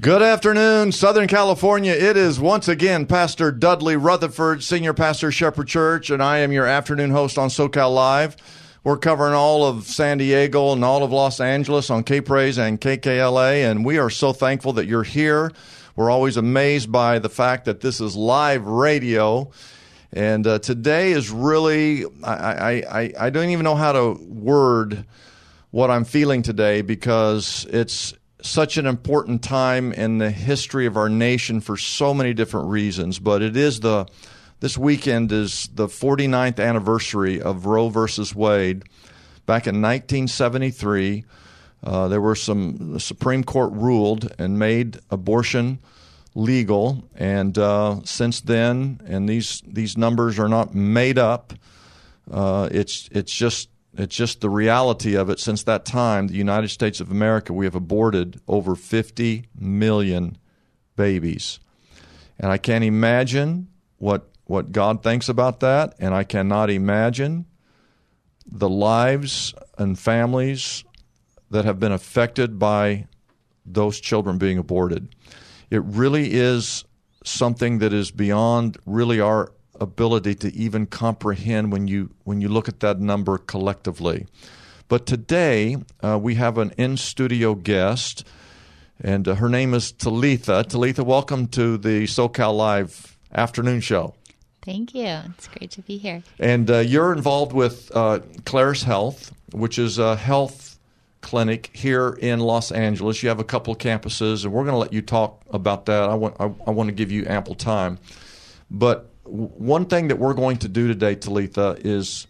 Good afternoon, Southern California. It is once again Pastor Dudley Rutherford, Senior Pastor Shepherd Church, and I am your afternoon host on SoCal Live. We're covering all of San Diego and all of Los Angeles on K Praise and KKLA, and we are so thankful that you're here. We're always amazed by the fact that this is live radio. And uh, today is really, I, I, I, I don't even know how to word what I'm feeling today because it's such an important time in the history of our nation for so many different reasons. But it is the this weekend is the 49th anniversary of Roe versus Wade. Back in 1973, uh, there were some the Supreme Court ruled and made abortion legal, and uh, since then, and these these numbers are not made up. Uh, it's it's just it's just the reality of it. Since that time, the United States of America, we have aborted over 50 million babies. And I can't imagine what, what God thinks about that. And I cannot imagine the lives and families that have been affected by those children being aborted. It really is something that is beyond really our ability to even comprehend when you when you look at that number collectively. But today uh, we have an in studio guest, and uh, her name is Talitha. Talitha, welcome to the SoCal Live afternoon show. Thank you. It's great to be here. And uh, you're involved with uh, Claris Health, which is a health clinic here in Los Angeles. You have a couple of campuses, and we're going to let you talk about that. I want I, I want to give you ample time, but one thing that we're going to do today, Talitha, is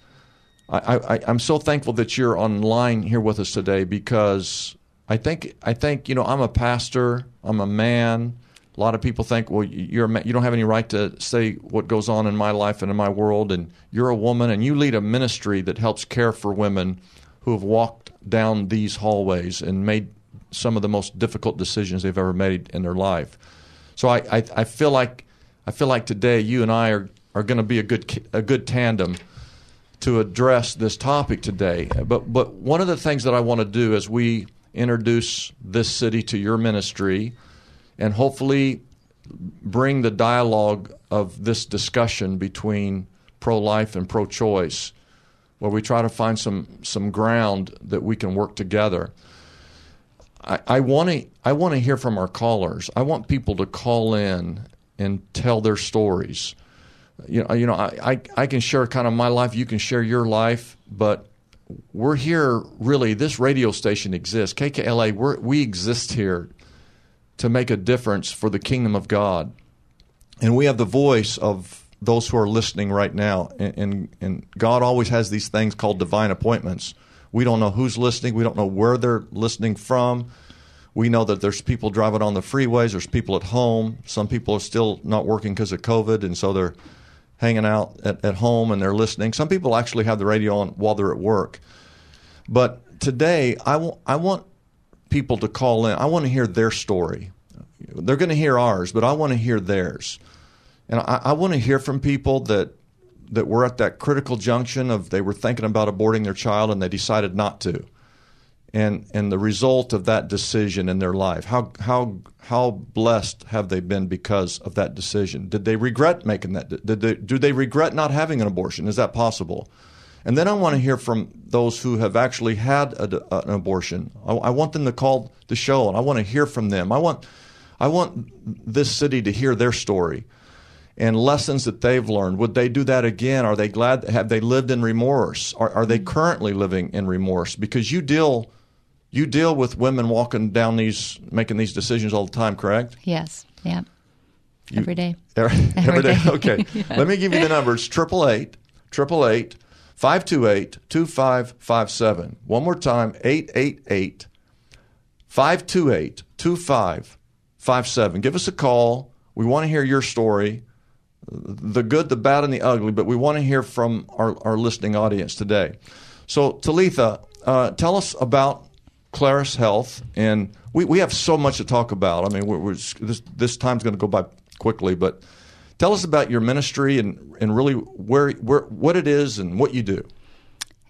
I, am so thankful that you're online here with us today because I think I think you know I'm a pastor, I'm a man. A lot of people think, well, you're you don't have any right to say what goes on in my life and in my world, and you're a woman and you lead a ministry that helps care for women who have walked down these hallways and made some of the most difficult decisions they've ever made in their life. So I, I, I feel like I feel like today you and I are, are going to be a good a good tandem to address this topic today. But but one of the things that I want to do as we introduce this city to your ministry and hopefully bring the dialogue of this discussion between pro-life and pro-choice where we try to find some some ground that we can work together. I want to I want to hear from our callers. I want people to call in and tell their stories. You know, you know, I, I, I can share kind of my life. You can share your life, but we're here really. This radio station exists. KKLA. we we exist here to make a difference for the kingdom of God, and we have the voice of those who are listening right now. And, and, and God always has these things called divine appointments. We don't know who's listening. We don't know where they're listening from. We know that there's people driving on the freeways. There's people at home. Some people are still not working because of COVID, and so they're hanging out at, at home and they're listening. Some people actually have the radio on while they're at work. But today, I, w- I want people to call in. I want to hear their story. They're going to hear ours, but I want to hear theirs. And I, I want to hear from people that that were at that critical junction of they were thinking about aborting their child and they decided not to and and the result of that decision in their life. How how how blessed have they been because of that decision? Did they regret making that? Did they, do they regret not having an abortion? Is that possible? And then I want to hear from those who have actually had a, an abortion. I, I want them to call the show, and I want to hear from them. I want I want this city to hear their story and lessons that they've learned. Would they do that again? Are they glad? Have they lived in remorse? Are, are they currently living in remorse? Because you deal you deal with women walking down these, making these decisions all the time, correct? Yes. Yeah. You, every day. every, every day. day. Okay. yeah. Let me give you the numbers: triple eight, triple eight, five two eight, two five five seven. One more time: eight eight eight, five two eight, two five 5857. Give us a call. We want to hear your story the good, the bad, and the ugly, but we want to hear from our, our listening audience today. So, Talitha, uh, tell us about Claris Health, and we, we have so much to talk about. I mean, we're, we're, this this time's going to go by quickly, but tell us about your ministry and and really where where what it is and what you do.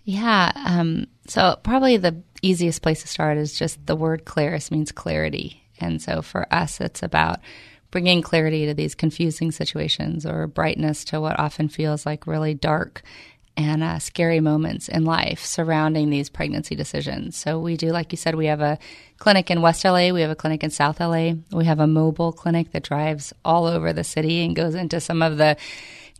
Yeah. Um, so probably the easiest place to start is just the word Claris means clarity, and so for us, it's about bringing clarity to these confusing situations or brightness to what often feels like really dark and uh, scary moments in life surrounding these pregnancy decisions. So we do, like you said, we have a clinic in West LA, we have a clinic in South LA, we have a mobile clinic that drives all over the city and goes into some of the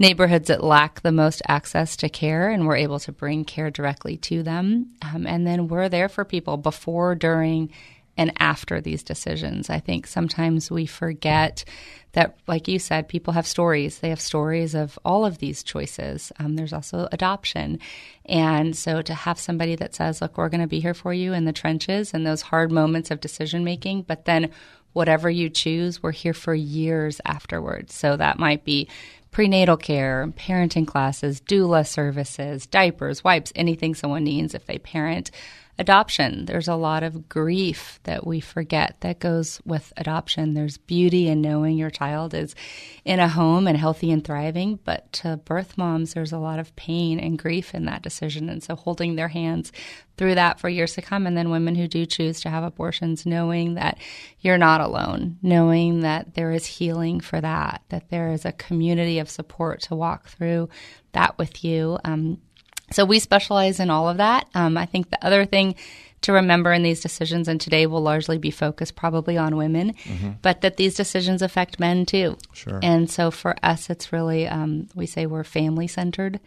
neighborhoods that lack the most access to care, and we're able to bring care directly to them. Um, and then we're there for people before, during, and after these decisions. I think sometimes we forget that, like you said, people have stories. They have stories of all of these choices. Um, there's also adoption. And so to have somebody that says, look, we're going to be here for you in the trenches and those hard moments of decision making, but then whatever you choose, we're here for years afterwards. So that might be prenatal care, parenting classes, doula services, diapers, wipes, anything someone needs if they parent adoption. There's a lot of grief that we forget that goes with adoption. There's beauty in knowing your child is in a home and healthy and thriving, but to birth moms, there's a lot of pain and grief in that decision. And so holding their hands through that for years to come. And then women who do choose to have abortions, knowing that you're not alone, knowing that there is healing for that, that there is a community of support to walk through that with you. Um, so we specialize in all of that. Um, I think the other thing to remember in these decisions, and today will largely be focused probably on women, mm-hmm. but that these decisions affect men too. Sure. And so for us, it's really, um, we say we're family centered,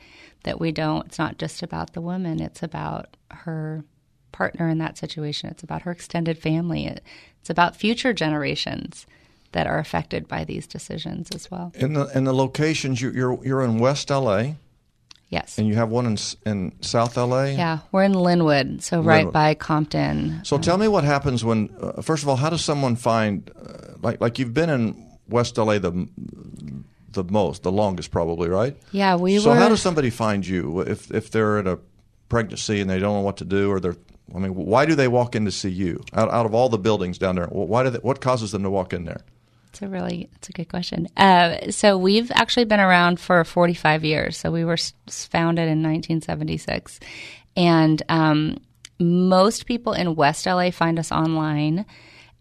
that we don't, it's not just about the woman, it's about her partner in that situation, it's about her extended family, it, it's about future generations that are affected by these decisions as well. In the in the locations, you, you're you're in West LA. Yes. And you have one in in South LA. Yeah, we're in Lynwood, so right by Compton. So tell me what happens when. Uh, first of all, how does someone find uh, like like you've been in West LA the the most, the longest probably, right? Yeah, we. So were, how does somebody find you if if they're in a pregnancy and they don't know what to do, or they're I mean, why do they walk in to see you out, out of all the buildings down there? Why do they, what causes them to walk in there? It's a really it's a good question. Uh, so we've actually been around for 45 years. So we were founded in 1976, and um, most people in West LA find us online,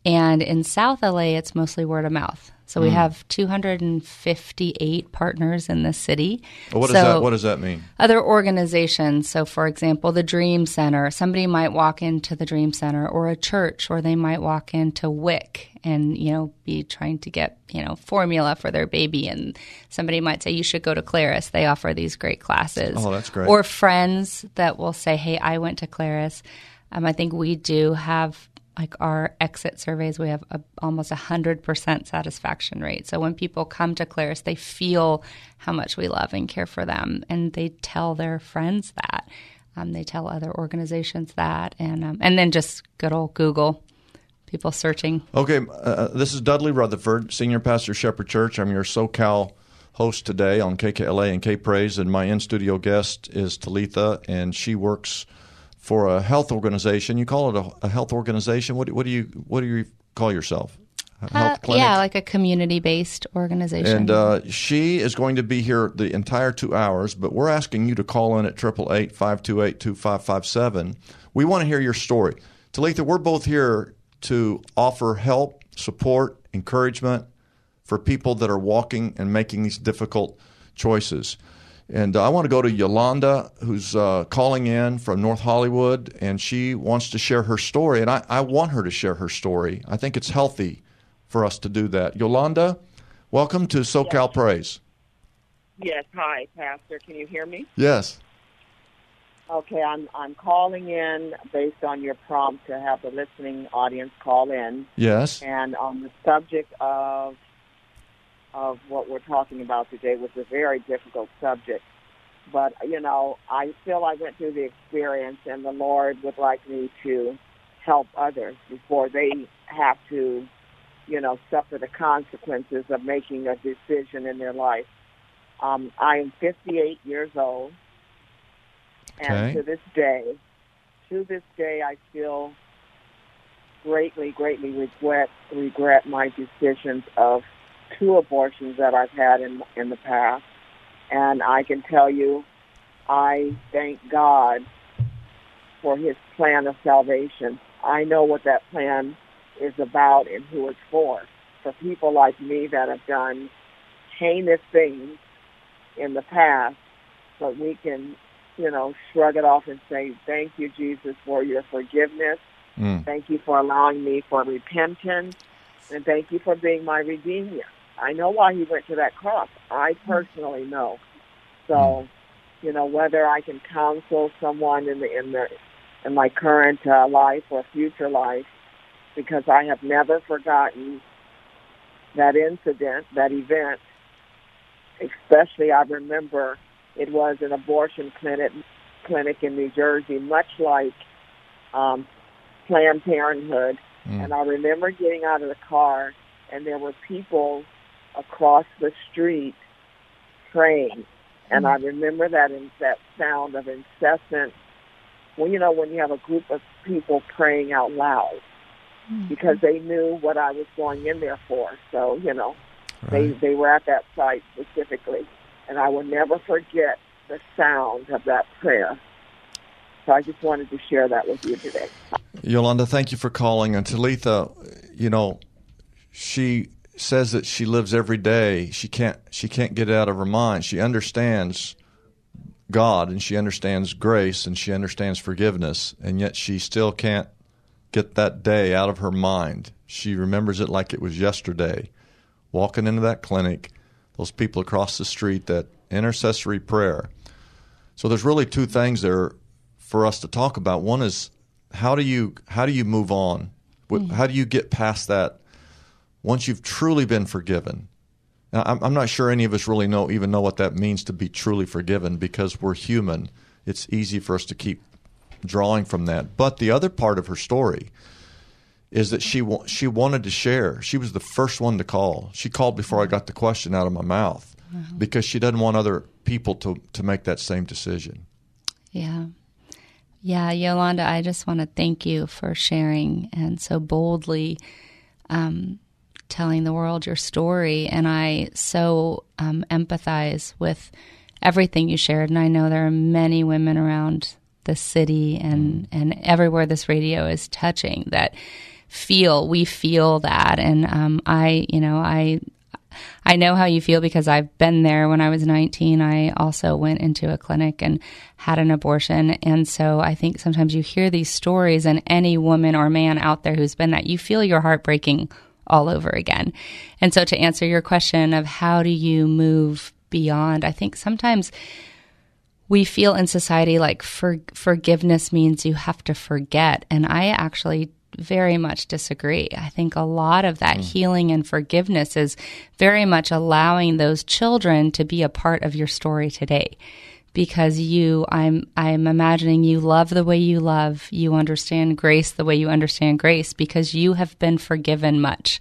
and in South LA it's mostly word of mouth. So we mm. have 258 partners in the city. What so does that What does that mean? Other organizations. So, for example, the Dream Center. Somebody might walk into the Dream Center, or a church, or they might walk into WIC and you know be trying to get you know formula for their baby, and somebody might say you should go to Claris. They offer these great classes. Oh, that's great. Or friends that will say, "Hey, I went to Claris." Um, I think we do have like our exit surveys, we have a, almost a hundred percent satisfaction rate. So when people come to Claris, they feel how much we love and care for them, and they tell their friends that. Um, they tell other organizations that, and um, and then just good old Google, people searching. Okay, uh, this is Dudley Rutherford, senior pastor Shepherd Church. I'm your SoCal host today on KKLA and K Praise, and my in studio guest is Talitha, and she works for a health organization. You call it a, a health organization. What, what, do you what do you call yourself? Uh, yeah, like a community based organization. And uh, she is going to be here the entire two hours, but we're asking you to call in at 888 528 2557. We want to hear your story. Talitha, we're both here to offer help, support, encouragement for people that are walking and making these difficult choices. And uh, I want to go to Yolanda, who's uh, calling in from North Hollywood, and she wants to share her story. And I, I, want her to share her story. I think it's healthy for us to do that. Yolanda, welcome to SoCal yes. Praise. Yes. Hi, Pastor. Can you hear me? Yes. Okay, I'm I'm calling in based on your prompt to have the listening audience call in. Yes. And on the subject of of what we're talking about today was a very difficult subject. But, you know, I feel I went through the experience and the Lord would like me to help others before they have to you know, suffer the consequences of making a decision in their life. Um, I am 58 years old, and Okay. to this day, to this day, I still greatly, greatly regret regret my decisions of two abortions that I've had in in the past, and I can tell you, I thank God for His plan of salvation. I know what that plan is about and who it's for. For people like me that have done heinous things in the past, but we can, you know, shrug it off and say, "Thank you, Jesus, for your forgiveness." Mm. Thank you for allowing me for repentance. And thank you for being my redeemer. I know why he went to that cross. I personally know. So, you know, whether I can counsel someone in the in the in my current uh, life or future life, because I have never forgotten that incident, that event. Especially, I remember it was an abortion clinic clinic in New Jersey, much like um, Planned Parenthood. Mm. And I remember getting out of the car, and there were people across the street praying. And mm-hmm. I remember that in, that sound of incessant. Well, you know, when you have a group of people praying out loud, mm-hmm. because they knew what I was going in there for. So, you know, they they were at that site specifically, and I will never forget the sound of that prayer. So I just wanted to share that with you today. Yolanda, thank you for calling. And Talitha, you know, she says that she lives every day. She can't she can't get it out of her mind. She understands God and she understands grace and she understands forgiveness, and yet she still can't get that day out of her mind. She remembers it like it was yesterday. Walking into that clinic, those people across the street, that intercessory prayer. So there's really two things there for us to talk about. One is how do you how do you move on? Mm-hmm. How do you get past that once you've truly been forgiven? Now, I'm, I'm not sure any of us really know even know what that means to be truly forgiven because we're human. It's easy for us to keep drawing from that. But the other part of her story is that she wa- she wanted to share. She was the first one to call. She called before I got the question out of my mouth because she doesn't want other people to to make that same decision. Yeah. Yeah, Yolanda, I just want to thank you for sharing and so boldly um, telling the world your story. And I so um, empathize with everything you shared. And I know there are many women around the city and, and everywhere this radio is touching that feel, we feel that. And um, I, you know, I, I know how you feel because I've been there when I was 19. I also went into a clinic and had an abortion. And so I think sometimes you hear these stories, and any woman or man out there who's been that, you feel your heart breaking all over again. And so to answer your question of how do you move beyond, I think sometimes we feel in society like for, forgiveness means you have to forget. And I actually very much disagree. I think a lot of that hmm. healing and forgiveness is very much allowing those children to be a part of your story today. Because you, I'm, I'm imagining you love the way you love. You understand grace the way you understand grace because you have been forgiven much.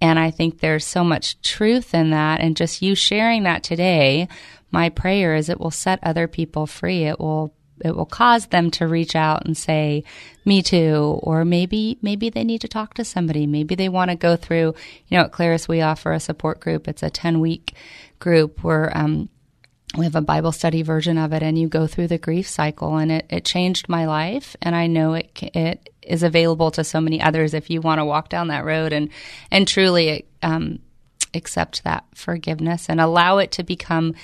And I think there's so much truth in that. And just you sharing that today, my prayer is it will set other people free. It will it will cause them to reach out and say me too or maybe maybe they need to talk to somebody maybe they want to go through you know at claris we offer a support group it's a 10 week group where um, we have a bible study version of it and you go through the grief cycle and it, it changed my life and i know it it is available to so many others if you want to walk down that road and and truly um, accept that forgiveness and allow it to become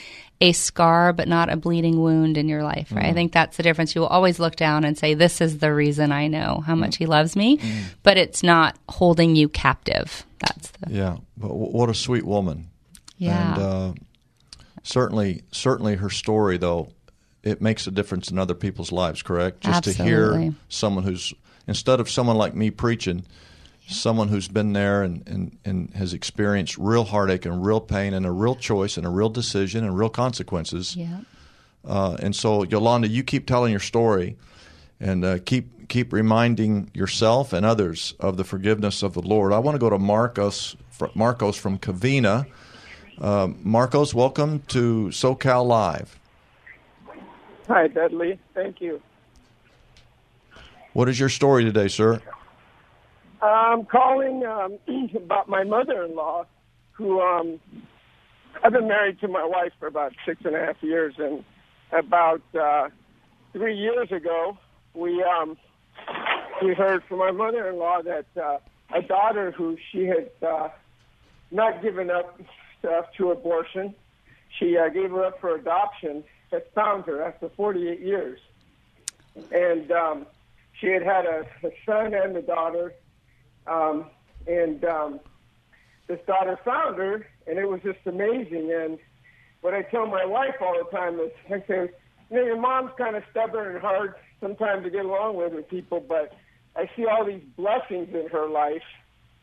a scar but not a bleeding wound in your life right? I think that's the difference. You will always look down and say this is the reason i know how much he loves me but it's not holding you captive. That's the Yeah, but what a sweet woman. yeah. And uh, certainly, certainly, her story though it makes a difference in other people's lives. Correct? Just to hear someone who's instead of someone like me preaching, someone who's been there and, and, and has experienced real heartache and real pain and a real choice and a real decision and real consequences. yeah Uh, and so, Yolanda, you keep telling your story, and uh, keep keep reminding yourself and others of the forgiveness of the Lord. I want to go to Marcos Marcos from Covina. Uh, Marcos, welcome to SoCal Live. Hi, Dudley. Thank you. What is your story today, sir? I'm calling um, about my mother-in-law, who um, I've been married to my wife for about six and a half years, and about uh, three years ago, we um, we heard from my mother-in-law that uh, a daughter who she had uh, not given up uh, to abortion, she uh, gave her up for adoption, had found her after 48 years, and um, she had had a, a son and a daughter, um, and um, this daughter found her, and it was just amazing. And what I tell my wife all the time is, I say, you know, your mom's kind of stubborn and hard sometimes to get along with with people, but I see all these blessings in her life.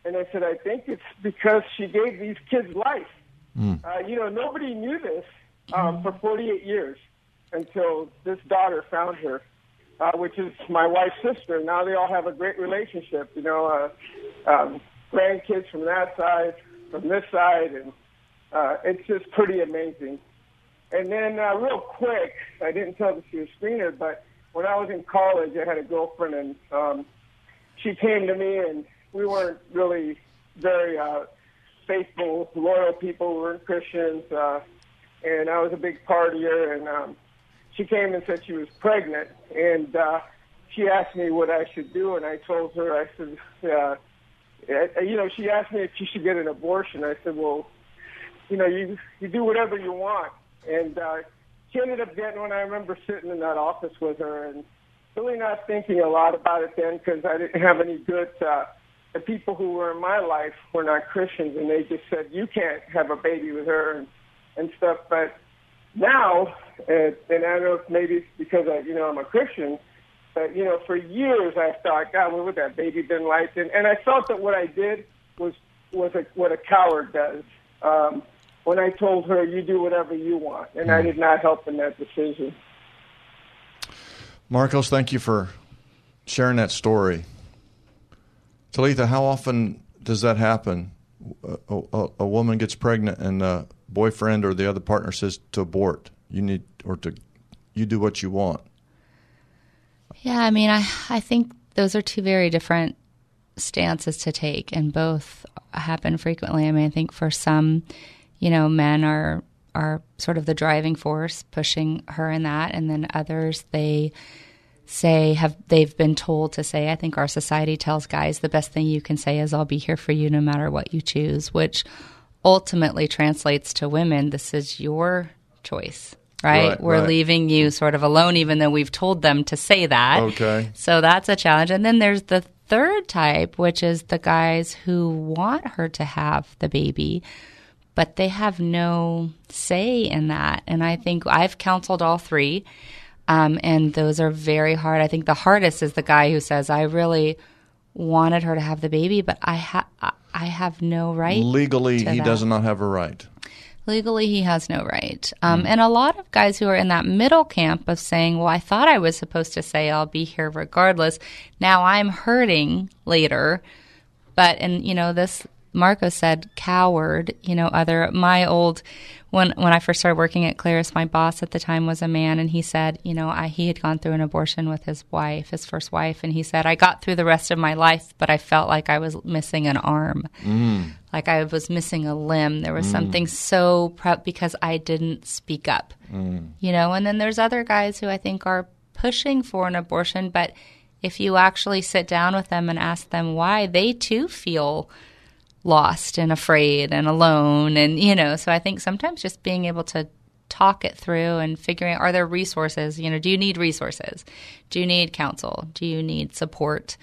And I said, I think it's because she gave these kids life. Mm. Uh, you know, nobody knew this um, for 48 years until this daughter found her, uh, which is my wife's sister. Now they all have a great relationship. You know, uh, um, grandkids from that side, from this side, and uh, it's just pretty amazing. And then, uh, real quick, I didn't tell that she was screener, but when I was in college, I had a girlfriend, and um, she came to me, and we weren't really very uh, faithful, loyal people. We weren't Christians, uh, and I was a big partier, and um, she came and said she was pregnant, and uh, she asked me what I should do, and I told her, I said, uh, you know, she asked me if she should get an abortion. I said, well, you know, you you do whatever you want. And uh, she ended up getting one. I remember sitting in that office with her and really not thinking a lot about it then because I didn't have any good. Uh, the people who were in my life were not Christians, and they just said you can't have a baby with her and and stuff. But now, and, and I don't know if maybe it's because I, you know, I'm a Christian. But you know, for years I thought, God, what would that baby been like? And and I felt that what I did was was a, what a coward does. Um, when I told her, "You do whatever you want," and I hmm. did not help in that decision. Marcos, thank you for sharing that story. Talitha, how often does that happen? A, a, a, woman gets pregnant and the boyfriend or the other partner says to abort. You need or to you do what you want. Yeah, I mean, I I think those are two very different stances to take, and both happen frequently. I mean, I think for some, you know, men are are sort of the driving force pushing her in that, and then others they say have they've been told to say. I think our society tells guys the best thing you can say is "I'll be here for you no matter what you choose," which ultimately translates to women. This is your choice right? right We're right. leaving you sort of alone, even though we've told them to say that. Okay. So that's a challenge. And then there's the third type, which is the guys who want her to have the baby, but they have no say in that. And I think I've counseled all three. Um, and those are very hard. I think the hardest is the guy who says, I really wanted her to have the baby, but I, ha- I have no right. Legally, he that. does not have a right. Legally, he has no right. Um, mm. And a lot of guys who are in that middle camp of saying, well, I thought I was supposed to say I'll be here regardless. Now I'm hurting later. But, and, you know, this, Marco said coward, you know, other, my old when when I first started working at Claris, my boss at the time was a man, and he said, you know, I, he had gone through an abortion with his wife, his first wife, and he said, I got through the rest of my life, but I felt like I was missing an arm, mm. like I was missing a limb. There was mm. something so proud because I didn't speak up, mm. you know. And then there's other guys who I think are pushing for an abortion, but if you actually sit down with them and ask them why, they too feel lost and afraid and alone and you know so i think sometimes just being able to talk it through and figuring are there resources you know do you need resources? Do you need counsel? Do you need support?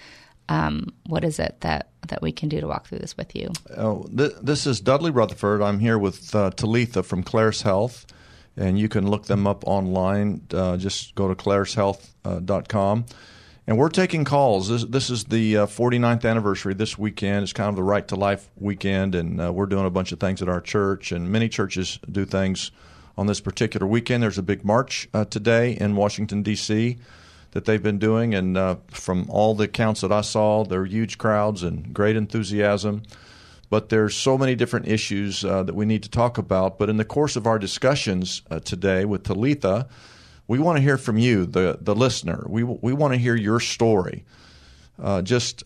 Um, what is it that that we can do to walk through this with you? Oh, th- this is dudley rutherford. I'm here with uh, talitha from claris health and you can look them up online. Uh, just go to clarishealth.com uh, and we're taking calls. This, this is the uh, 49th anniversary this weekend. It's kind of the Right to Life weekend, and uh, we're doing a bunch of things at our church, and many churches do things on this particular weekend. There's a big march uh, today in Washington, D.C. that they've been doing. And uh, from all the accounts that I saw, there are huge crowds and great enthusiasm. But there's so many different issues uh, that we need to talk about. But in the course of our discussions uh, today with Talitha, we want to hear from you, the the listener. We we want to hear your story. Uh, just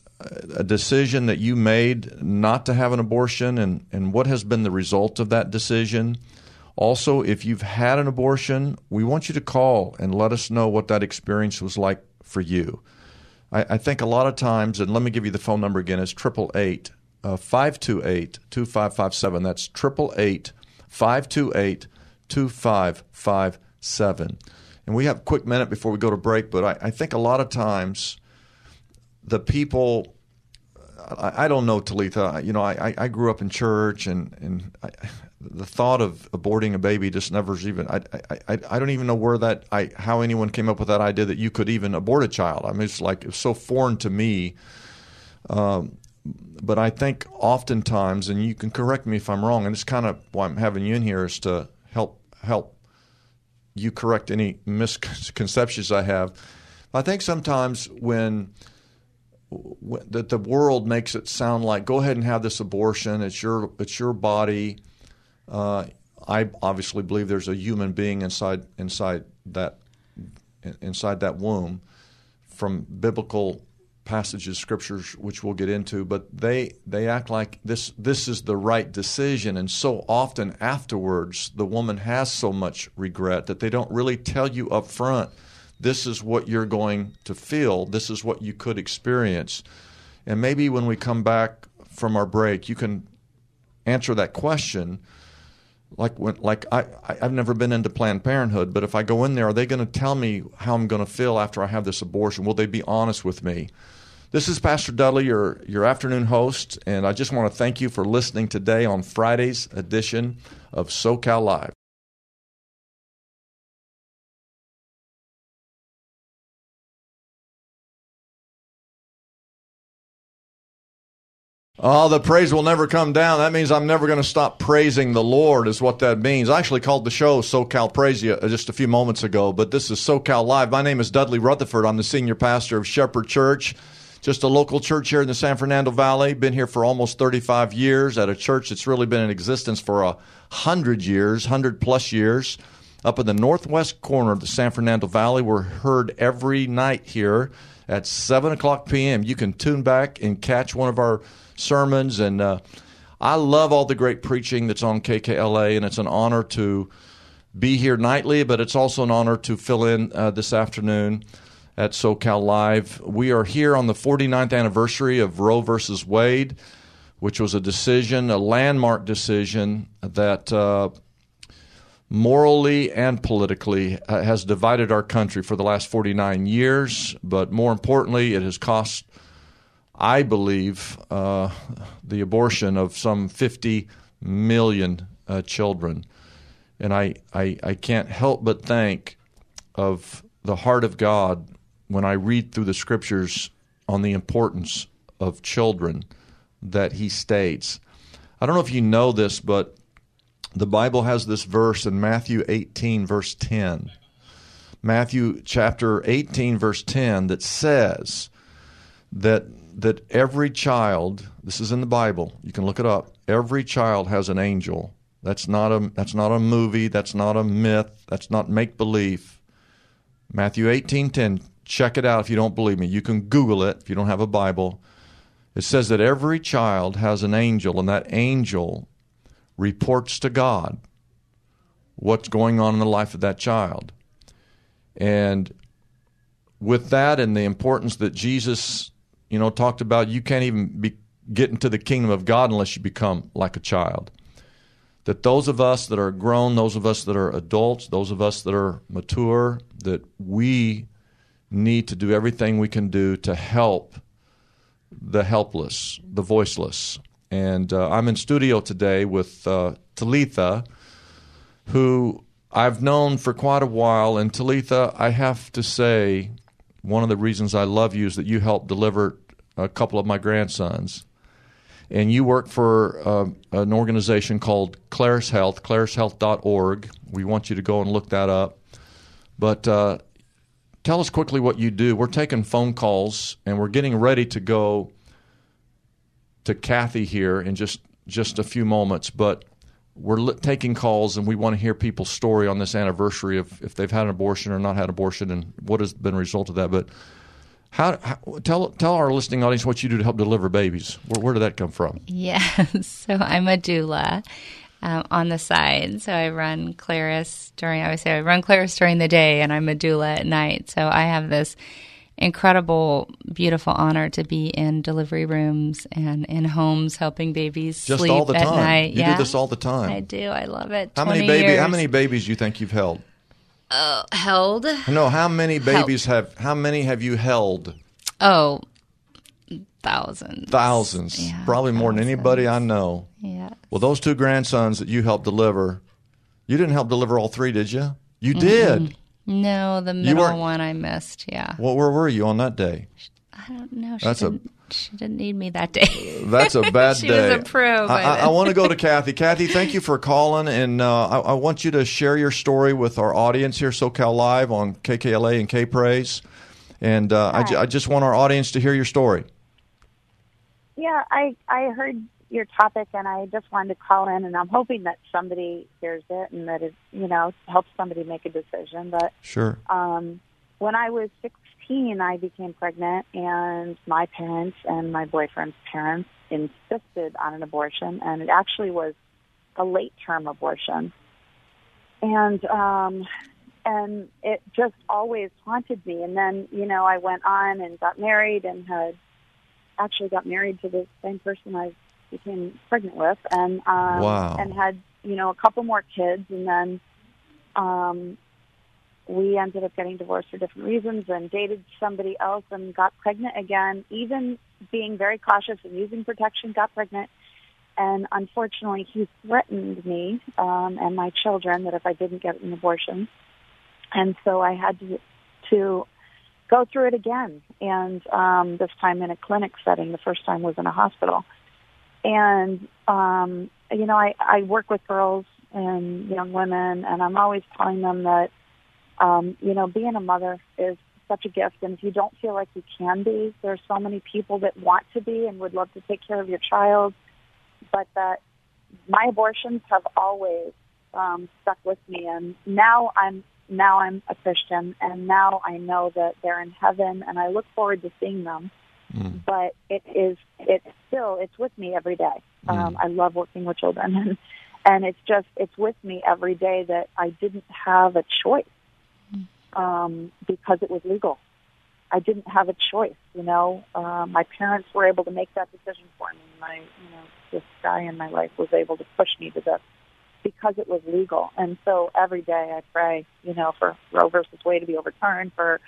a decision that you made not to have an abortion, and and what has been the result of that decision. Also, if you've had an abortion, we want you to call and let us know what that experience was like for you. I, I think a lot of times, and let me give you the phone number again, it's 888 528 2557. That's 888 528 2557. And we have a quick minute before we go to break, but I, I think a lot of times the people I, I, don't know Talitha. You know, I, I grew up in church, and and I, the thought of aborting a baby just never even I, I I don't even know where that I how anyone came up with that idea that you could even abort a child. I mean, it's like it's so foreign to me. Um, but I think oftentimes, and you can correct me if I'm wrong, and it's kind of why I'm having you in here is to help help you correct any misconceptions I have. I think sometimes when that the world makes it sound like go ahead and have this abortion. It's your it's your body. Uh, I obviously believe there's a human being inside inside that inside that womb from biblical passages, scriptures, which we'll get into. But they they act like this this is the right decision, and so often afterwards, the woman has so much regret that they don't really tell you up front. This is what you're going to feel. This is what you could experience. And maybe when we come back from our break, you can answer that question like when, like I I've never been into Planned Parenthood, but if I go in there, are they going to tell me how I'm going to feel after I have this abortion? Will they be honest with me? This is Pastor Dudley, your your afternoon host, and I just want to thank you for listening today on Friday's edition of SoCal Live. Oh, the praise will never come down. That means I'm never going to stop praising the Lord, is what that means. I actually called the show SoCal Praise You uh, just a few moments ago, but this is SoCal Live. My name is Dudley Rutherford. I'm the senior pastor of Shepherd Church, just a local church here in the San Fernando Valley. Been here for almost 35 years at a church that's really been in existence for a hundred years, hundred plus years. Up in the northwest corner of the San Fernando Valley, we're heard every night here at 7 o'clock p.m. You can tune back and catch one of our sermons, and uh, I love all the great preaching that's on KKLA, and it's an honor to be here nightly, but it's also an honor to fill in uh, this afternoon at SoCal Live. We are here on the 49th anniversary of Roe versus Wade, which was a decision, a landmark decision that uh, morally and politically uh, has divided our country for the last 49 years, but more importantly, it has cost I believe, uh, the abortion of some 50 million uh, children. And I, I, I can't help but think of the heart of God when I read through the scriptures on the importance of children that he states. I don't know if you know this, but the Bible has this verse in Matthew 18, verse 10. Matthew chapter 18, verse 10, that says that that every child, this is in the Bible, you can look it up, every child has an angel. That's not a that's not a movie, that's not a myth, that's not make believe. Matthew 18:10, check it out if you don't believe me. You can Google it if you don't have a Bible. It says that every child has an angel and that angel reports to God what's going on in the life of that child. And with that and the importance that Jesus you know, talked about you can't even be, get into the kingdom of God unless you become like a child. That those of us that are grown, those of us that are adults, those of us that are mature, that we need to do everything we can do to help the helpless, the voiceless. And uh, I'm in studio today with uh, Talitha, who I've known for quite a while. And Talitha, I have to say, one of the reasons I love you is that you helped deliver a couple of my grandsons. And you work for uh, an organization called Claris Health, clarishealth.org. We want you to go and look that up. But uh, tell us quickly what you do. We're taking phone calls and we're getting ready to go to Kathy here in just just a few moments, but we're li- taking calls and we want to hear people's story on this anniversary of if they've had an abortion or not had abortion and what has been a result of that. But how, how tell tell our listening audience what you do to help deliver babies. Where, where did that come from? Yes. So I'm a doula um, on the side. So I run Claris during, I would say I run Claris during the day and I'm a doula at night. So I have this incredible, beautiful honor to be in delivery rooms and in homes helping babies Just sleep all the at time. night. You yeah. do this all the time. I do. I love it. How many 20 baby? How many babies do you think you've held? Uh, held? No, how many babies have? How many have you held? Oh, thousands. Thousands, Yeah, probably more than anybody I know. Yeah. Well, those two grandsons that you helped deliver, you didn't help deliver all three, did you? You did. No, the middle weren't- one I missed. Yeah. Well, where were you on that day? I don't know. She That's a- didn't, she didn't need me that day. That's a bad She day. was approved. I, I, I want to go to Kathy. Kathy, thank you for calling, and uh, I, I want you to share your story with our audience here, SoCal Live on KKLA and K Praise. And uh, I, I just want our audience to hear your story. Yeah, I I heard your topic and I just wanted to call in and I'm hoping that somebody hears it and that it you know helps somebody make a decision. But Sure. um, when I was 16, I became pregnant and my parents and my boyfriend's parents insisted on an abortion and it actually was a late term abortion. And um, and it just always haunted me. And then you know I went on and got married and had actually got married to the same person I became pregnant with, and um, Wow. and had you know a couple more kids, and then um, we ended up getting divorced for different reasons, and dated somebody else, and got pregnant again. Even being very cautious and using protection, got pregnant. And unfortunately, he threatened me um, and my children that if I didn't get an abortion, and so I had to to go through it again. And um, this time in a clinic setting. The first time was in a hospital. And um, you know, I, I work with girls and young women, and I'm always telling them that um, you know, being a mother is such a gift. And if you don't feel like you can be, there's so many people that want to be and would love to take care of your child, but that my abortions have always um, stuck with me. And now I'm now I'm a Christian, and now I know that they're in heaven, and I look forward to seeing them. But it is it's still it's with me every day. Um, I love working with children, and and it's just it's with me every day that I didn't have a choice um, because it was legal. I didn't have a choice, you know. Uh, my parents were able to make that decision for me. My, you know, this guy in my life was able to push me to this because it was legal. And so every day I pray, you know, for Roe versus Wade to be overturned, for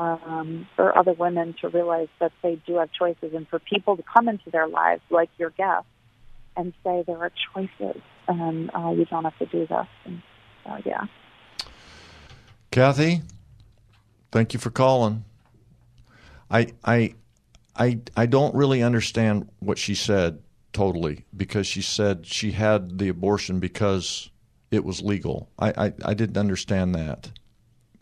um, for other women to realize that they do have choices, and for people to come into their lives, like your guest, and say there are choices, and uh, you don't have to do this. And so, yeah. Kathy, thank you for calling. I I I I don't really understand what she said totally because she said she had the abortion because it was legal. I I, I didn't understand that.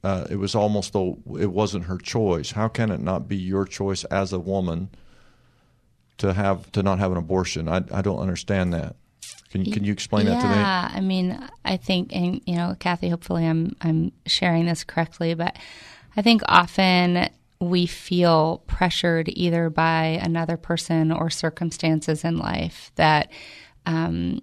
Uh, it was almost though it wasn't her choice. How can it not be your choice as a woman to have to not have an abortion? I I don't understand that. Can can you explain yeah, that to me? Yeah, I mean, I think, and you know, Kathy, hopefully, I'm I'm sharing this correctly, but I think often we feel pressured either by another person or circumstances in life that. Um,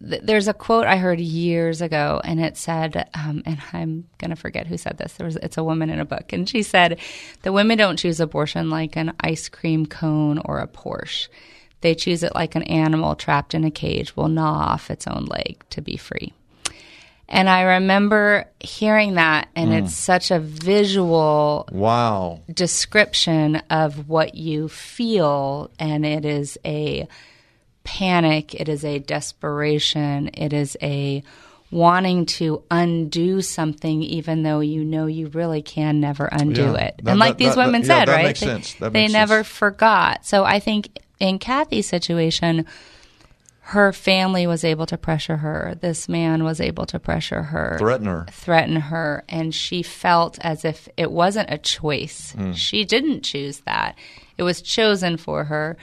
th- there's a quote I heard years ago, and it said, um, and I'm going to forget who said this. There was, it's a woman in a book, and she said, "The women don't choose abortion like an ice cream cone or a Porsche." They choose it like an animal trapped in a cage will gnaw off its own leg to be free. And I remember hearing that, and it's such a visual Wow. description of what you feel, and it is a panic, it is a desperation, it is a wanting to undo something, even though you know you really can never undo Yeah. it. That- and like that- these that- women yeah, said, that right? makes they, they never forgot. So I think in Kathy's situation, her family was able to pressure her. This man was able to pressure her, Threaten her. threaten her, and she felt as if it wasn't a choice. She didn't choose that; it was chosen for her.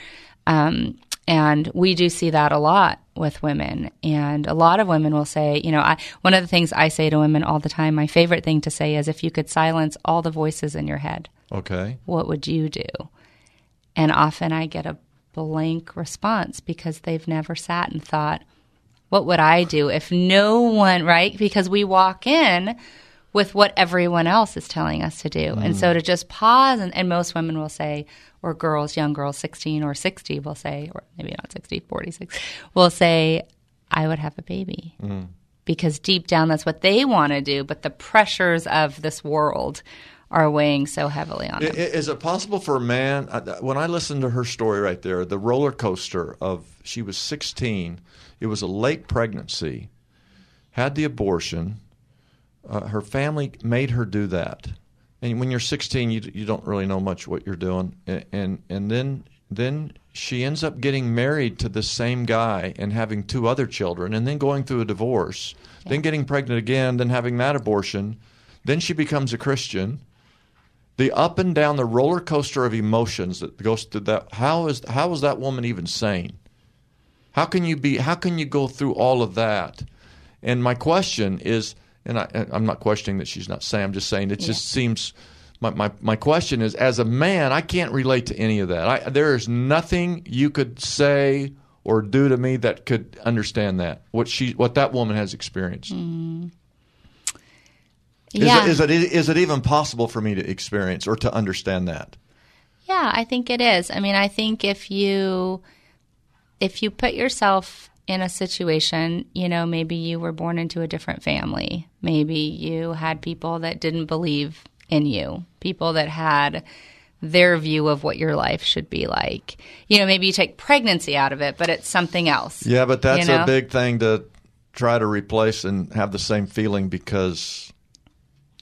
Um, and we do see that a lot with women. And a lot of women will say, you know, I, one of the things I say to women all the time, my favorite thing to say is, if you could silence all the voices in your head, Okay. what would you do? And often I get a blank response because they've never sat and thought, what would I do if no one, right? Because we walk in with what everyone else is telling us to do. And so mm. to just pause, and, and most women will say, or girls, young girls, 16 or 60 will say, or maybe not 60, 46, will say, I would have a baby. Because deep down, that's what they want to do. But the pressures of this world are weighing so heavily on them. Is it possible for a man? When I listened to her story right there, the roller coaster of she was 16, it was a late pregnancy, had the abortion. Uh, her family made her do that, and when you're 16, you you don't really know much what you're doing, and and, and then then she ends up getting married to the same guy and having two other children, and then going through a divorce, then getting pregnant again, then having that abortion, then she becomes a Christian. The up and down the roller coaster of emotions that goes through that how is how is that woman even sane? How can you be how can you go through all of that? And my question is and I, i'm not questioning that she's not saying. i'm just saying it just seems my, my, my question is as a man i can't relate to any of that I, there is nothing you could say or do to me that could understand that what she what that woman has experienced mm. is, yeah. it, is, it, is it even possible for me to experience or to understand that? Yeah, I think it is. I mean, I think if you if you put yourself in a situation, you know, maybe you were born into a different family. Maybe you had people that didn't believe in you, people that had their view of what your life should be like. You know, maybe you take pregnancy out of it, but it's something else. Yeah, but that's You know? a big thing to try to replace and have the same feeling because,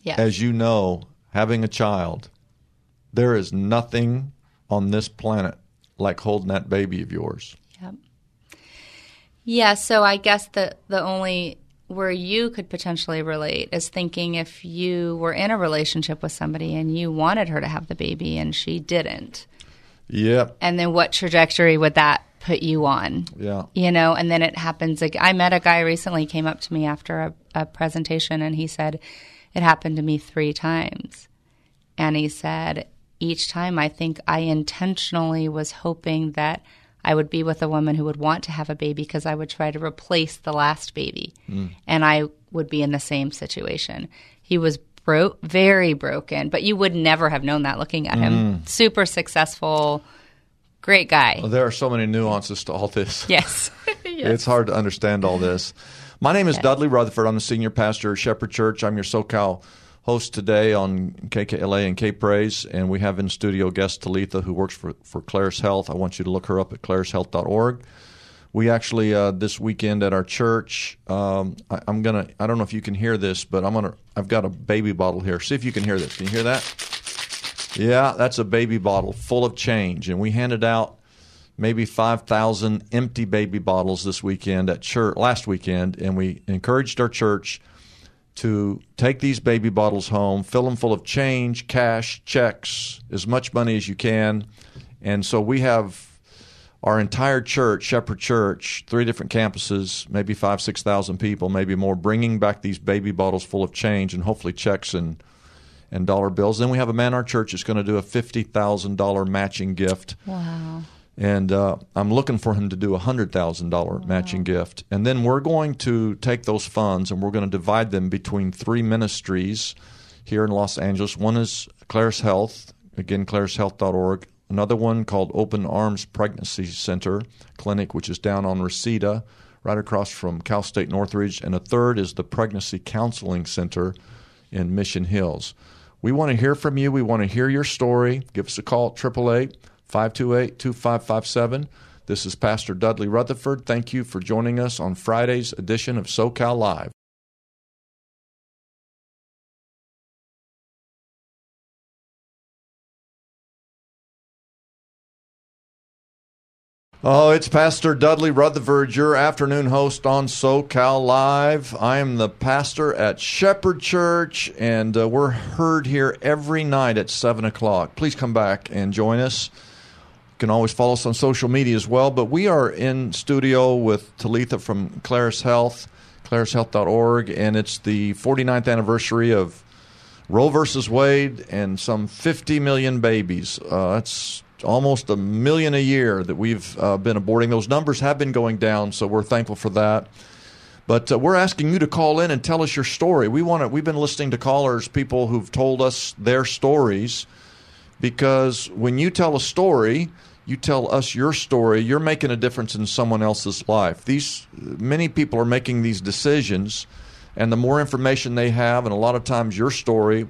Yes. as you know, having a child, there is nothing on this planet like holding that baby of yours. Yeah, so I guess the the only where you could potentially relate is thinking if you were in a relationship with somebody and you wanted her to have the baby and she didn't, Yep. and then what trajectory would that put you on? Yeah. You know, and then it happens. Like I met a guy recently came up to me after a, a presentation and he said it happened to me three times, and he said each time I think I intentionally was hoping that I would be with a woman who would want to have a baby because I would try to replace the last baby, mm. and I would be in the same situation. He was broke, very broken, but you would never have known that looking at him. Mm. Super successful, great guy. There are so many nuances to all this. Yes. It's hard to understand all this. My name is Dudley Rutherford. I'm the senior pastor at Shepherd Church. I'm your SoCal host today on KKLA and K Praise, and we have in studio guest Talitha, who works for, for Claris Health. I want you to look her up at clarishealth.org. We actually uh, this weekend at our church. Um, I, I'm gonna. I don't know if you can hear this, but I'm gonna. I've got a baby bottle here. See if you can hear this. Can you hear that? Yeah, that's a baby bottle full of change, and we handed out maybe 5,000 empty baby bottles this weekend at church last weekend, and we encouraged our church to take these baby bottles home, fill them full of change, cash, checks, as much money as you can, and so we have our entire church, Shepherd Church, three different campuses, maybe five, six thousand people, maybe more, bringing back these baby bottles full of change and hopefully checks and and dollar bills. Then we have a man in our church that's going to do a fifty thousand dollar matching gift wow. And uh, I'm looking for him to do a hundred thousand dollar matching gift, and then we're going to take those funds and we're going to divide them between three ministries here in Los Angeles. One is Claris Health, again clarishealth.org. Another one called Open Arms Pregnancy Center Clinic, which is down on Reseda, right across from Cal State Northridge, and a third is the Pregnancy Counseling Center in Mission Hills. We want to hear from you. We want to hear your story. Give us a call at 888 528 2557. This is Pastor Dudley Rutherford. Thank you for joining us on Friday's edition of SoCal Live. Oh, it's Pastor Dudley Rutherford, your afternoon host on SoCal Live. I am the pastor at Shepherd Church, and uh, we're heard here every night at 7 o'clock. Please come back and join us. Can always follow us on social media as well. But we are in studio with Talitha from Claris Health, clarishealth.org, and it's the 49th anniversary of Roe versus Wade and some 50 million babies. Uh, that's almost a million a year that we've uh, been aborting. Those numbers have been going down, so we're thankful for that. But uh, we're asking you to call in and tell us your story. We want to. We've been listening to callers, people who've told us their stories, because when you tell a story, you tell us your story. You're making a difference in someone else's life. These many people are making these decisions, and the more information they have, and a lot of times your story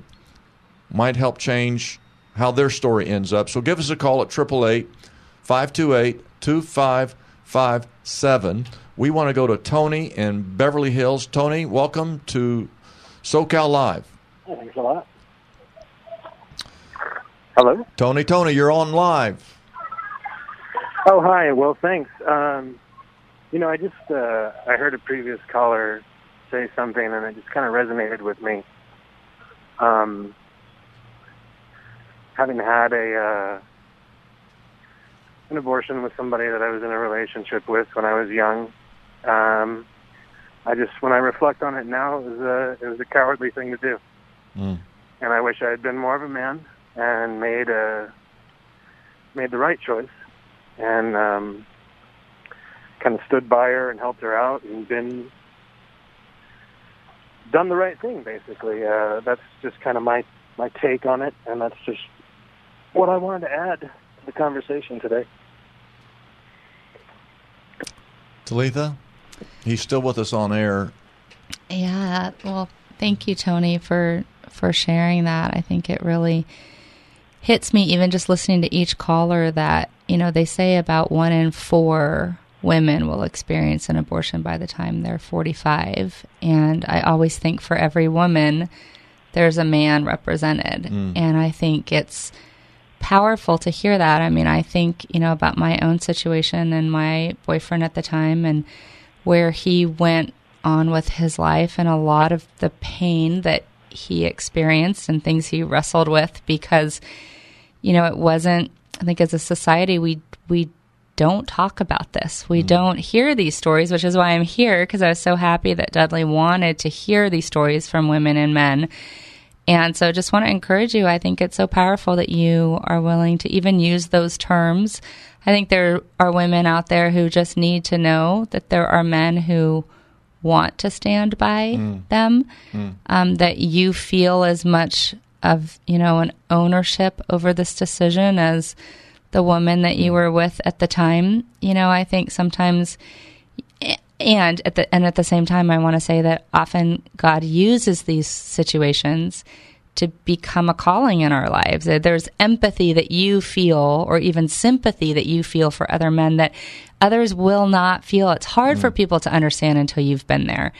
might help change how their story ends up. So give us a call at 888 528 2557. We want to go to Tony in Beverly Hills. Tony, welcome to SoCal Live. Thanks a lot. Hello? Tony, Tony, you're on live. Oh, hi. Well, thanks. Um, you know, I just uh, I heard a previous caller say something, and it just kind of resonated with me. Um, having had a uh, an abortion with somebody that I was in a relationship with when I was young, um, I just when I reflect on it now, it was a it was a cowardly thing to do, mm. and I wish I had been more of a man and made a made the right choice, and um, kind of stood by her and helped her out and been done the right thing basically uh that's just kind of my my take on it and that's just what I wanted to add to the conversation today. Talitha, he's still with us on air. Yeah. Well, thank you, Tony, for for sharing that. I think it really hits me, even just listening to each caller, that you know they say about one in four women will experience an abortion by the time they're 45 and i always think for every woman there's a man represented Mm. and i think it's powerful to hear that. I mean, I think, you know, about my own situation and my boyfriend at the time and where he went on with his life and a lot of the pain that he experienced and things he wrestled with because, you know, it wasn't, I think as a society, we, we, don't talk about this. We mm. don't hear these stories, which is why I'm here because I was so happy that Dudley wanted to hear these stories from women and men and so just want to encourage you. I think it's so powerful that you are willing to even use those terms. I think there are women out there who just need to know that there are men who want to stand by mm. them, mm. um, that you feel as much of, you know, an ownership over this decision as the woman that you were with at the time. You know, I think sometimes and at the and at the same time I want to say that often God uses these situations to become a calling in our lives. There's empathy that you feel or even sympathy that you feel for other men that others will not feel. It's hard for mm. people to understand until you've been there.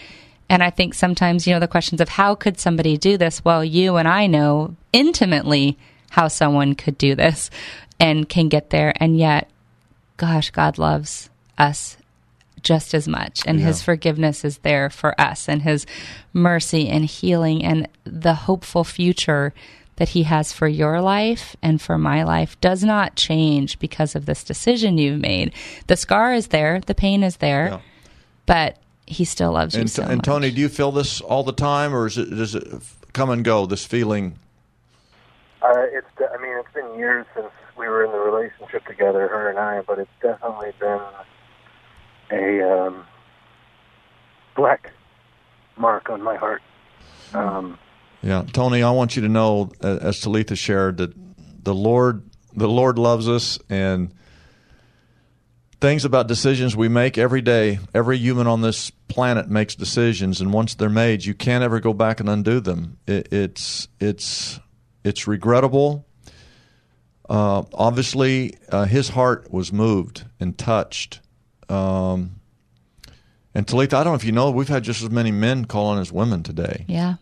And I think sometimes, you know, the questions of how could somebody do this? Well, you and I know intimately how someone could do this and can get there. And yet, gosh, God loves us just as much and his forgiveness is there for us and his mercy and healing and the hopeful future that he has for your life and for my life does not change because of this decision you've made. The scar is there, the pain is there, Yeah. but he still loves you And, so and much. Tony, do you feel this all the time, or is it, does it come and go? This feeling? Uh, it's I mean it's been years since we were in the relationship together, her and I, but it's definitely been a um, black mark on my heart. Um, Yeah, Tony, I want you to know, uh, as Talitha shared, that the Lord, the Lord loves us, and things about decisions we make every day. Every human on this planet makes decisions, and once they're made, you can't ever go back and undo them. It, it's it's it's regrettable. Uh, obviously, uh, his heart was moved and touched. Um, and Talitha, I don't know if you know, we've had just as many men calling as women today yeah.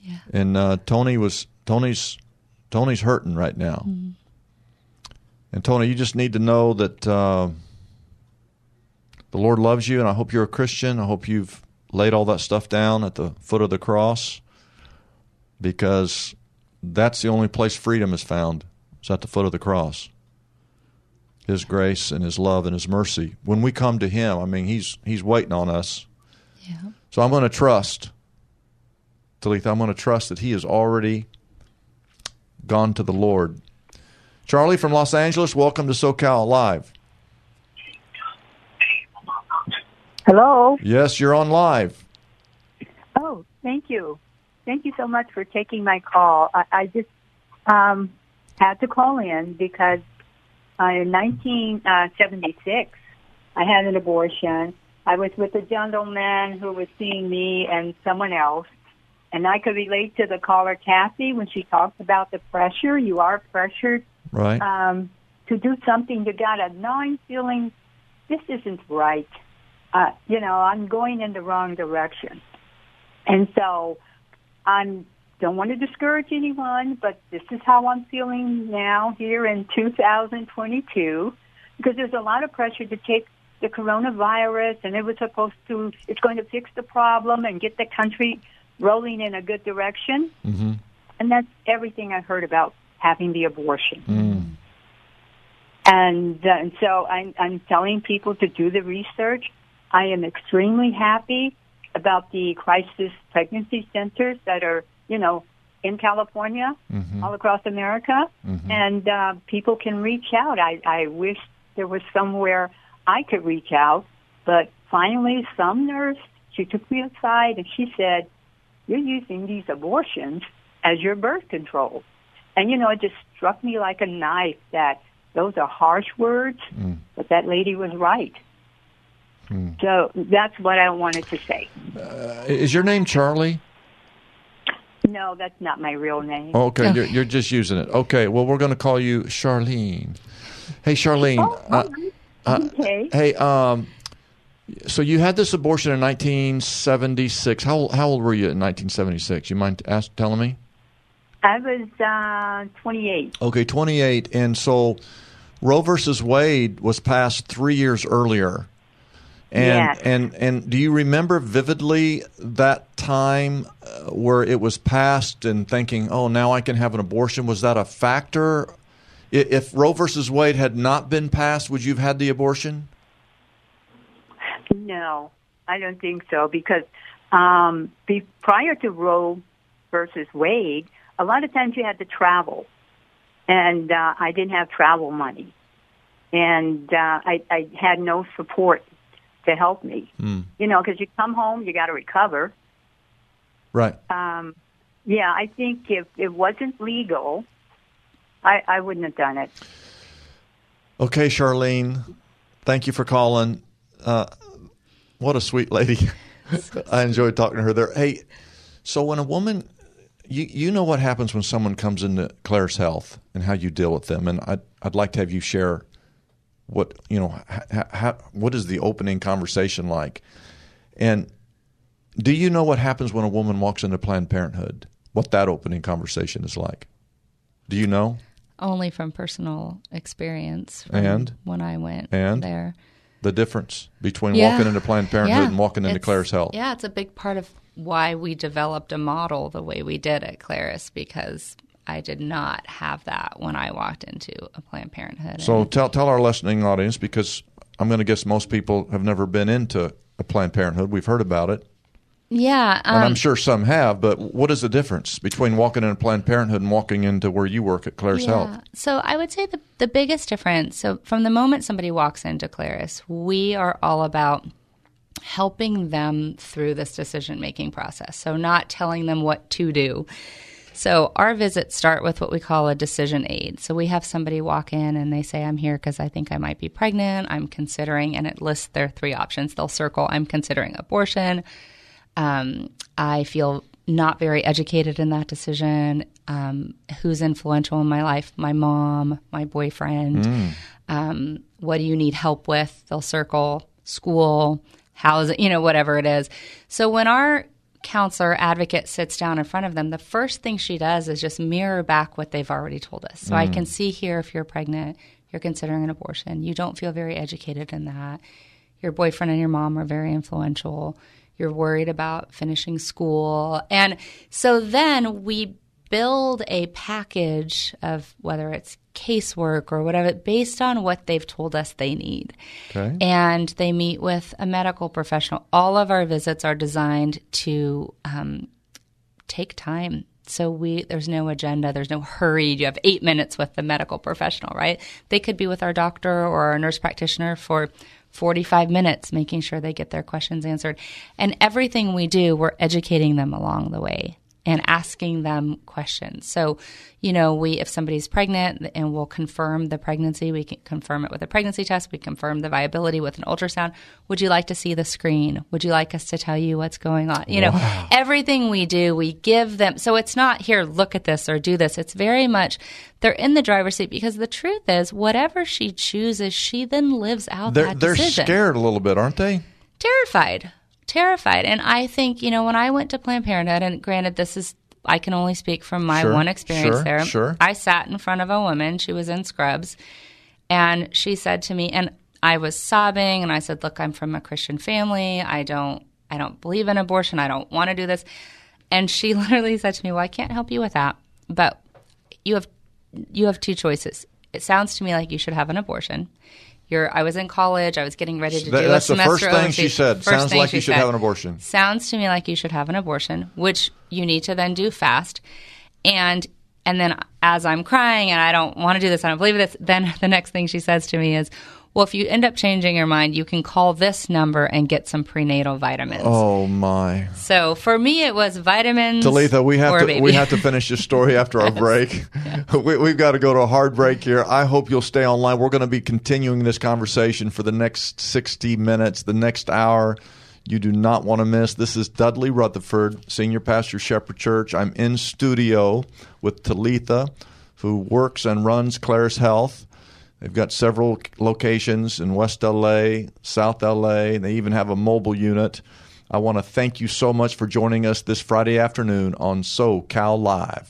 yeah. and uh, Tony was Tony's Tony's hurting right now. And Tony, you just need to know that uh, the Lord loves you, and I hope you're a Christian. I hope you've laid all that stuff down at the foot of the cross because that's the only place freedom is found. It's at the foot of the cross. His grace and His love and His mercy. When we come to Him, I mean, He's He's waiting on us. Yeah. So I'm going to trust, Talitha. I'm going to trust that He has already gone to the Lord. Charlie from Los Angeles, welcome to SoCal Live. Hello. Yes, you're on live. Oh, thank you. Thank you so much for taking my call. I, I just um, had to call in because uh, in 1976, I had an abortion. I was with a gentleman who was seeing me and someone else. And I could relate to the caller, Kathy, when she talked about the pressure. You are pressured Right. um, to do something. You got a gnawing feeling, this isn't right. Uh, you know, I'm going in the wrong direction. And so I don't want to discourage anyone, but this is how I'm feeling now here in 2022 because there's a lot of pressure to take the coronavirus and it was supposed to, it's going to fix the problem and get the country rolling in a good direction. Mm-hmm. And that's everything I heard about having the abortion. Mm. And, uh, and so I'm, I'm telling people to do the research. I am extremely happy about the crisis pregnancy centers that are, you know, in California, Mhm. all across America, Mhm. and uh, people can reach out. I, I wish there was somewhere I could reach out, but finally, some nurse she took me aside and she said, "You're using these abortions as your birth control," and you know, it just struck me like a knife that those are harsh words, Mm. but that lady was right. Mm. So that's what I wanted to say. Uh, is your name Charlie? No, that's not my real name. Oh, okay, You're, you're just using it. Okay, well, we're going to call you Charlene. Hey, Charlene. uh, uh, okay. hey, um, so you had this abortion in 1976. How how old were you in 1976? You mind ask, telling me? I was uh, 28. Okay, 28. And so Roe versus Wade was passed three years earlier. And, Yes. and and do you remember vividly that time uh, where it was passed and thinking, oh, now I can have an abortion? Was that a factor? If Roe versus Wade had not been passed, would you have had the abortion? No, I don't think so because um, be, prior to Roe versus Wade, a lot of times you had to travel, and uh, I didn't have travel money, and uh, I, I had no support to help me. Hmm. You know, because you come home, you got to recover. Right. Um, yeah, I think if it wasn't legal, I, I wouldn't have done it. Okay, Charlene, thank you for calling. Uh, what a sweet lady. I enjoyed talking to her there. Hey, so when a woman, you you know what happens when someone comes into Claris Health and how you deal with them, and I'd I'd like to have you share what you know. How, how, what is the opening conversation like? And do you know what happens when a woman walks into Planned Parenthood? What that opening conversation is like? Do you know? Only from personal experience. From And? when I went And? there. The difference between Yeah. walking into Planned Parenthood Yeah. and walking into It's- Claris Health. Yeah, it's a big part of why we developed a model the way we did at Claris because I did not have that when I walked into a Planned Parenthood. So tell tell our listening audience because I'm going to guess most people have never been into a Planned Parenthood. We've heard about it, yeah, um, and I'm sure some have. But what is the difference between walking into Planned Parenthood and walking into where you work at Claris Health? So I would say the the biggest difference. So from the moment somebody walks into Claris, we are all about helping them through this decision making process. So not telling them what to do. So our visits start with what we call a decision aid. So we have somebody walk in and they say, "I'm here because I think I might be pregnant. I'm considering," and it lists their three options. They'll circle, "I'm considering abortion." Um, I feel not very educated in that decision. Um, who's influential in my life? My mom, my boyfriend. Mm. Um, what do you need help with? They'll circle school, housing, you know, whatever it is. So when our counselor advocate sits down in front of them, the first thing she does is just mirror back what they've already told us. So I Mm. can see here if you're pregnant, you're considering an abortion, you don't feel very educated in that. your boyfriend and your mom are very influential. You're worried about finishing school. And so then we build a package of whether it's casework or whatever based on what they've told us they need. Okay. And they meet with a medical professional. All of our visits are designed to um, take time. So we there's no agenda, there's no hurry. You have eight minutes with the medical professional, right? They could be with our doctor or our nurse practitioner for 45 minutes, making sure they get their questions answered. And everything we do, we're educating them along the way and asking them questions. So, you know, we if somebody's pregnant and we'll confirm the pregnancy, we can confirm it with a pregnancy test, we confirm the viability with an ultrasound. Would you like to see the screen? Would you like us to tell you what's going on? You know, everything we do, we give them so it's not here, look at this or do this. It's very much they're in the driver's seat because the truth is whatever she chooses, she then lives out They're that they're scared a little bit, aren't they? terrified, terrified. And I think, you know, when I went to Planned Parenthood, and granted, this is, I can only speak from my Sure, one experience sure, there. sure. I sat in front of a woman, she was in scrubs, and she said to me, and I was sobbing, and I said, Look, I'm from a Christian family. I don't, I don't believe in abortion. I don't want to do this. And she literally said to me, Well, I can't help you with that, but you have you have two choices. It sounds to me like you should have an abortion. You're, I was in college. I was getting ready to That- do that's a the first semester thing she said. First Sounds like you should said. have an abortion. Sounds to me like you should have an abortion, which you need to then do fast. And and then as I'm crying and I don't want to do this, I don't believe this, then the next thing she says to me is, Well, if you end up changing your mind, you can call this number and get some prenatal vitamins. Oh my. So for me it was vitamins. Talitha, we have to we have to finish this story after our break. We, we've got to go to a hard break here. I hope you'll stay online. We're going to be continuing this conversation for the next sixty minutes, the next hour. You do not want to miss. This is Dudley Rutherford, senior pastor, Shepherd Church. I'm in studio with Talitha, who works and runs Claris Health. They've got several locations in West LA, South LA. And they even have a mobile unit. I want to thank you so much for joining us this Friday afternoon on SoCal Live.